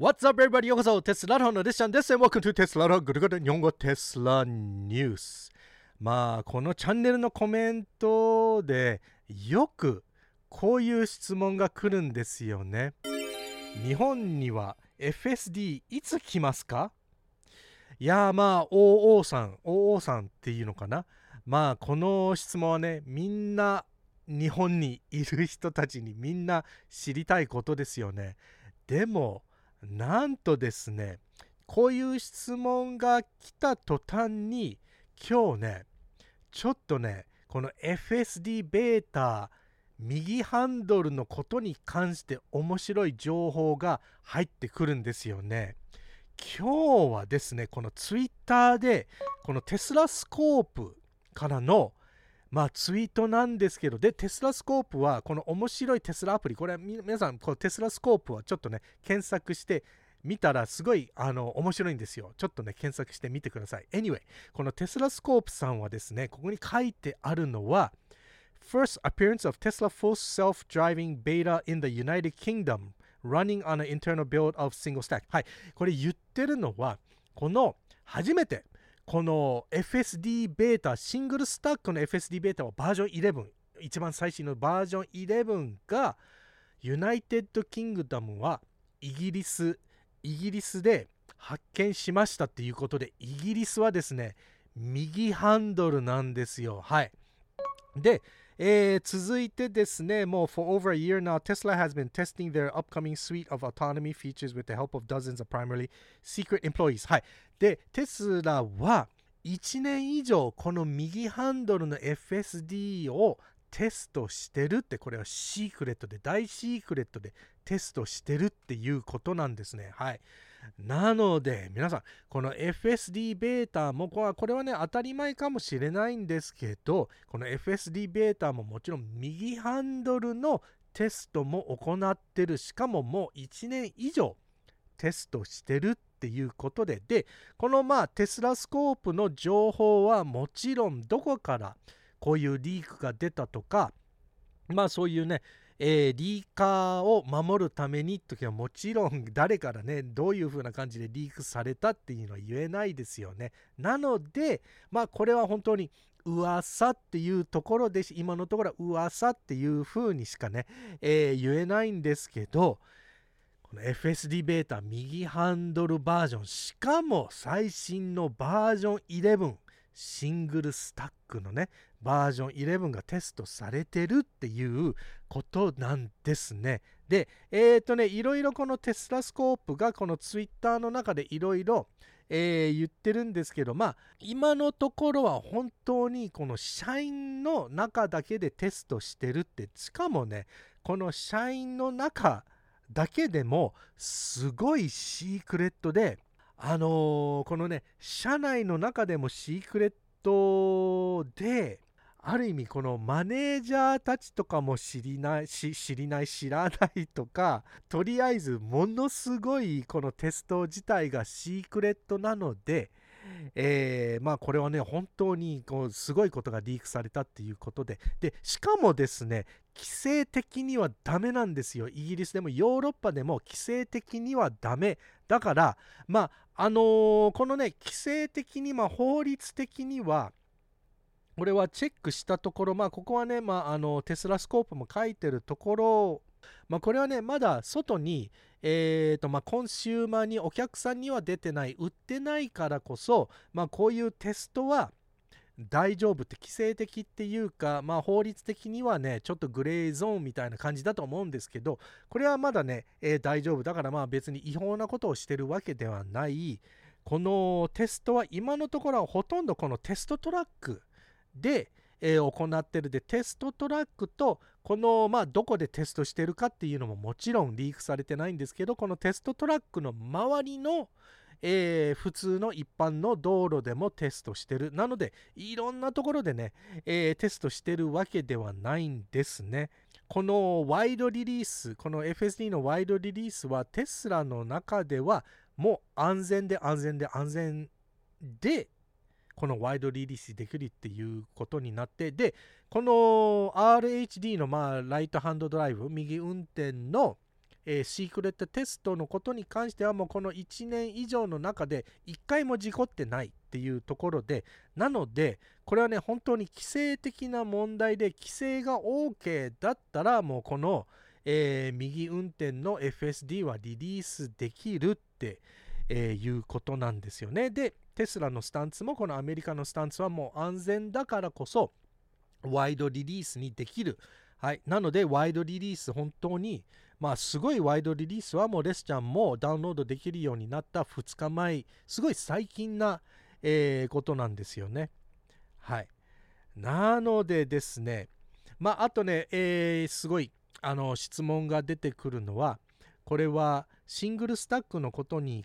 What's up, everybody? ようこそテスラのデッシャンです。Welcome to テスラのぐるぐる日本語テスラニュース。まあ、このチャンネルのコメントでよくこういう質問が来るんですよね。日本には FSD いつ来ますか？いやまあ OO さん OO さんっていうのかな？まあこの質問はねみんな日本にいる人たちにみんな知りたいことですよねでもなんとですねこういう質問が来た途端に今日ねちょっとねこの FSD ベータ右ハンドルのことに関して面白い情報が入ってくるんですよね。今日はですね、このツイッターで、このテスラスコープからの、まあ、ツイートなんですけど、で、テスラスコープは、この面白いテスラアプリ、これは皆さん、このテスラスコープはちょっとね、検索してみたら、すごい、あの、面白いんですよ。ちょっとね、検索してみてください。Anyway、このテスラスコープさんはですね、ここに書いてあるのは、First appearance of Tesla full self-driving beta in the United Kingdom running on an internal build of single stack はいこれ言ってるのはこの初めてこの FSD ベータシングルスタックの FSD ベータはバージョン11一番最新のバージョン11がUnited Kingdom はイギリスイギリスで発見しましたっていうことでイギリスはですね右ハンドルなんですよ。はい。でえー、続いてですね、もう for over a year now, Tesla has been testing their upcoming suite of autonomy features with the help of dozens of primarily secret employees. はい。で、テスラは1年以上この右ハンドルの FSD をテストしてるってこれはシークレットで大シークレットでテストしてるっていうことなんですね。はい。なので、皆さん、この FSD ベータも、これはね、当たり前かもしれないんですけど、この FSD ベータももちろん右ハンドルのテストも行ってる。しかももう1年以上テストしてるっていうことで、で、このまあテスラスコープの情報はもちろんどこからこういうリークが出たとか、まあそういうね、えー、リーカーを守るために時はもちろん誰からねどういう風な感じでリークされたっていうのは言えないですよね。なのでまあこれは本当に噂っていうところで今のところは噂っていう風にしかね、えー、言えないんですけどこの FSD ベータ右ハンドルバージョンしかも最新のバージョン11シングルスタックのねバージョン11がテストされてるっていうことなんですね。で、えっ、ー、とね、いろいろこのテスラスコープがこのツイッターの中でいろいろえ言ってるんですけど、まあ、今のところは本当にこの社員の中だけでテストしてるって、しかもね、この社員の中だけでもすごいシークレットで、あのー、このね、社内の中でもシークレットで、ある意味このマネージャーたちとかも知りないし知りない知らないとかとりあえずものすごいこのテスト自体がシークレットなので、えー、まあこれはね本当にこうすごいことがリークされたっていうことで。でしかもですね規制的にはダメなんですよ。イギリスでもヨーロッパでも規制的にはダメ。だからまああのー、このね規制的にまあ法律的にはこれはチェックしたところ、まあ、ここはね、まあ、あのテスラスコープも書いてるところ、まあ、これはね、まだ外に、えーとまあ、コンシューマーにお客さんには出てない、売ってないからこそ、まあ、こういうテストは大丈夫って規制的っていうか、まあ、法律的にはね、ちょっとグレーゾーンみたいな感じだと思うんですけど、これはまだね、えー、大丈夫。だからまあ別に違法なことをしてるわけではない。このテストは今のところはほとんどこのテストトラック、で、えー、行ってるでテストトラックとこの、まあ、どこでテストしてるかっていうのももちろんリークされてないんですけどこのテストトラックの周りの、えー、普通の一般の道路でもテストしてる。なのでいろんなところでね、えー、テストしてるわけではないんですね。このワイドリリースこの FSD のワイドリリースはテスラの中ではもう安全で安全で安全でこのワイドリリースできるっていうことになってでこの RHD のまあライトハンドドライブ右運転の、えー、シークレットテストのことに関してはもうこの1年以上の中で1回も事故ってないっていうところでなのでこれはね本当に規制的な問題で規制が OK だったらもうこの、えー、右運転の FSD はリリースできるって、えー、いうことなんですよねでテスラのスタンツもこのアメリカのスタンツはもう安全だからこそワイドリリースにできるはい。なので、ワイドリリース、本当に、まあ、すごいワイドリリースはもうレスちゃんもダウンロードできるようになった2日前、すごい最近な、えー、ことなんですよね。はい。なのでですね、まあ、あとね、えー、すごいあの質問が出てくるのは、これはシングルスタックのことに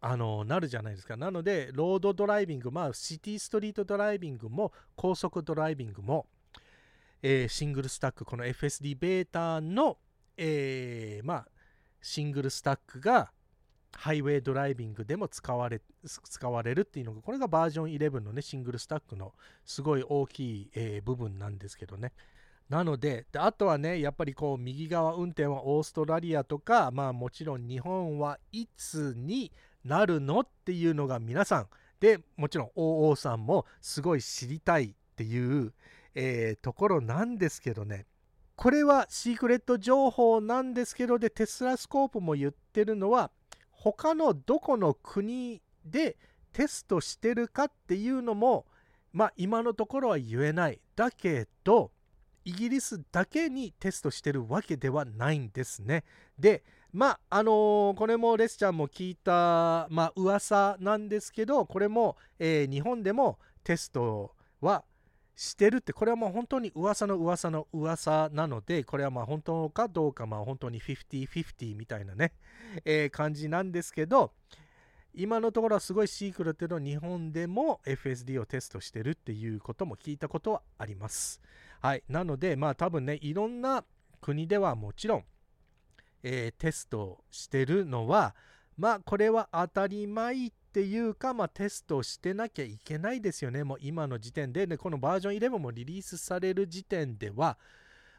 あのなるじゃないですか。なので、ロードドライビング、まあ、シティストリートドライビングも、高速ドライビングも、えー、シングルスタック、この FSD ベータの、えー、まあ、シングルスタックがハイウェイドライビングでも使われ使われるっていうのが、これがバージョン11のね、シングルスタックのすごい大きい、えー、部分なんですけどね。なのでで、あとはね、やっぱりこう、右側運転はオーストラリアとか、まあもちろん日本はいつになるのっていうのが皆さん、で、もちろん OO さんもすごい知りたいっていう、えー、ところなんですけどねこれはシークレット情報なんですけどでテスラスコープも言ってるのは他のどこの国でテストしてるかっていうのもまあ今のところは言えない。だけどイギリスだけにテストしてるわけではない。んですねでまああのー、これもレスちゃんも聞いたまあ噂なんですけどこれも、えー、日本でもテストはしてるってこれはもう本当に噂の噂の噂なのでこれはまあ本当かどうかまあ本当に50-50みたいなね、えー、感じなんですけど今のところはすごいシークレットの日本でも FSD をテストしてるっていうことも聞いたことはあります。はい。なのでまあ多分ねいろんな国ではもちろん、えー、テストしてるのはまあこれは当たり前っていうか、まあ、テストしてなきゃいけないですよね。もう今の時点で、ね、このバージョン11もリリースされる時点では、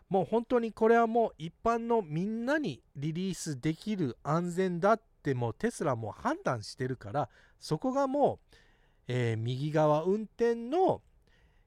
もう本当にこれはもう一般のみんなにリリースできる安全だってもうテスラも判断してるから、そこがもう、えー、右側運転の、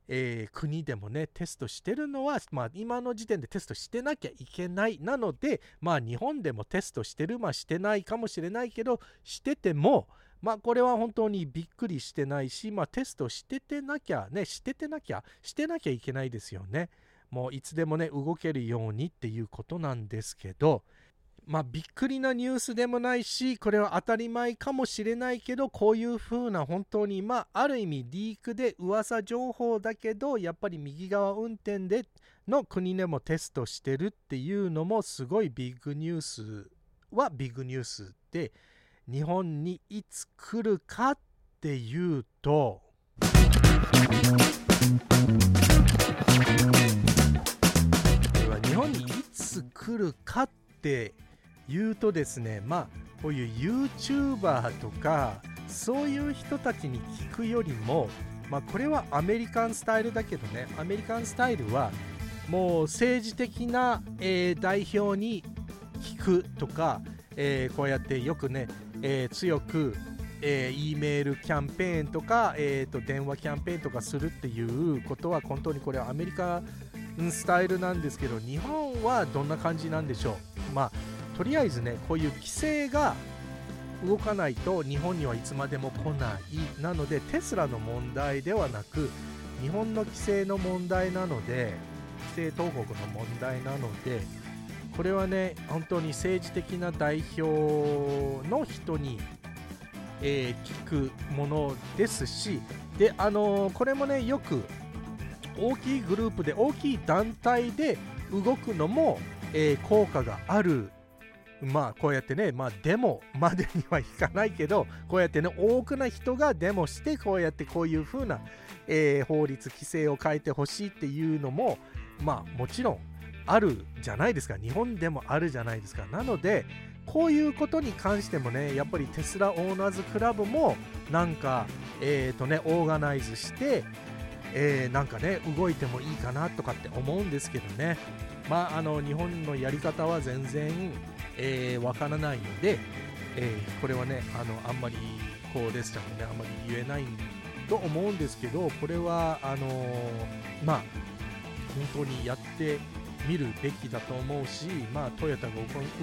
えー、国でもね、テストしてるのは、まあ、今の時点でテストしてなきゃいけない。なので、まあ、日本でもテストしてる、まあ、してないかもしれないけど、してても、まあこれは本当にびっくりしてないし、まあテストしててなきゃね、しててなきゃ、してなきゃいけないですよね。もういつでもね、動けるようにっていうことなんですけど、まあびっくりなニュースでもないし、これは当たり前かもしれないけど、こういう風な本当に、まあある意味リークで噂情報だけど、やっぱり右側運転での国でもテストしてるっていうのもすごいビッグニュースはビッグニュースで、日本にいつ来るかっていうと。日本にいつ来るかっていうとですねまあこういう YouTuber とかそういう人たちに聞くよりもまあこれはアメリカンスタイルだけどねアメリカンスタイルはもう政治的な、えー、代表に聞くとか、えー、こうやってよくねえー、強く、えー、E メールキャンペーンとか、えーと、電話キャンペーンとかするっていうことは本当にこれはアメリカンスタイルなんですけど日本はどんな感じなんでしょう？まあとりあえずねこういう規制が動かないと日本にはいつまでも来ない。なのでテスラの問題ではなく日本の規制の問題なので規制当国の問題なのでこれはね本当に政治的な代表の人に、えー、聞くものですしであのー、これもねよく大きいグループで大きい団体で動くのも、えー、効果があるまあこうやってね、まあ、デモまでにはいかないけどこうやってね多くの人がデモしてこうやってこういう風な、えー、法律規制を変えてほしいっていうのもまあもちろんあるじゃないですか。日本でもあるじゃないですか。なのでこういうことに関してもねやっぱりテスラオーナーズクラブもなんかえっ、ー、とねオーガナイズして、えー、なんかね動いてもいいかなとかって思うんですけどね。まあ、あの日本のやり方は全然、えー、からないので、えー、これはねあのあんまりこうですちゃんもねあんまり言えないと思うんですけどこれはあのまあ本当にやって見るべきだと思うし、まあ、トヨタが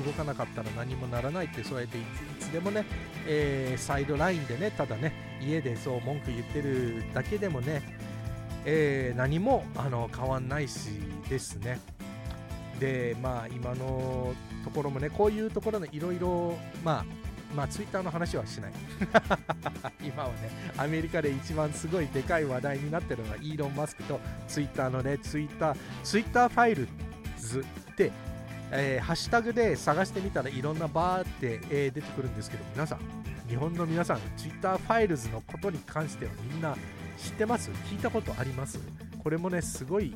動かなかったら何もならないってそうやっていつでもね、えー、サイドラインでねただね家でそう文句言ってるだけでもね、えー、何もあの変わんないしですね。でまあ今のところもねこういうところのいろいろまあまあツイッターの話はしない。今はねアメリカで一番すごいでかい話題になってるのはイーロン・マスクとツイッターのねツイッターツイッターファイルズで、えー、ハッシュタグで探してみたらいろんなバーって、えー、出てくるんですけど皆さん日本の皆さんツイッターファイルズのことに関してはみんな知ってます？聞いたことあります？これもねすごい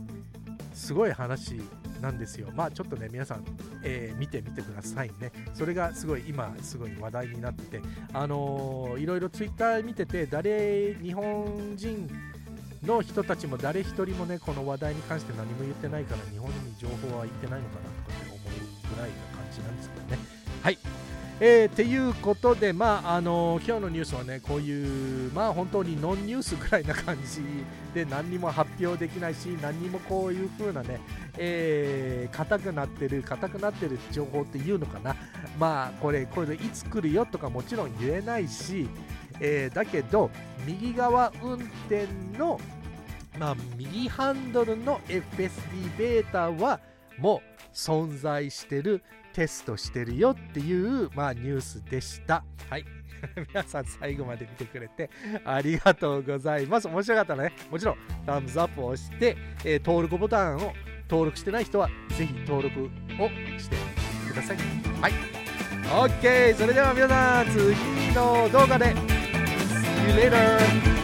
すごい話なんですよ。まあちょっとね、皆さん、えー、見てみてくださいね。それがすごい今、すごい話題になってて、あのー、いろいろツイッター見てて、誰、日本人の人たちも誰一人もね、この話題に関して何も言ってないから、日本に情報は言ってないのかなとか、ね、思うぐらいな感じなんですけどね。えー、っていうことで、まああの今日のニュースはね、こういう、まあ本当にノンニュースぐらいな感じで、何にも発表できないし、何にもこういう風なね、えー、硬くなってる、硬くなってる情報っていうのかな、まあこれ、これでいつ来るよとかもちろん言えないし、えー、だけど、右側運転の、まあ、右ハンドルの FSD ベータはも存在してるテストしてるよっていう、まあ、ニュースでした。はい。皆さん最後まで見てくれてありがとうございます。面白かったらね、もちろんタムズアップを押して、えー、登録ボタンを登録してない人はぜひ登録をしてください。はい。OK! それでは皆さん、次の動画で See you later!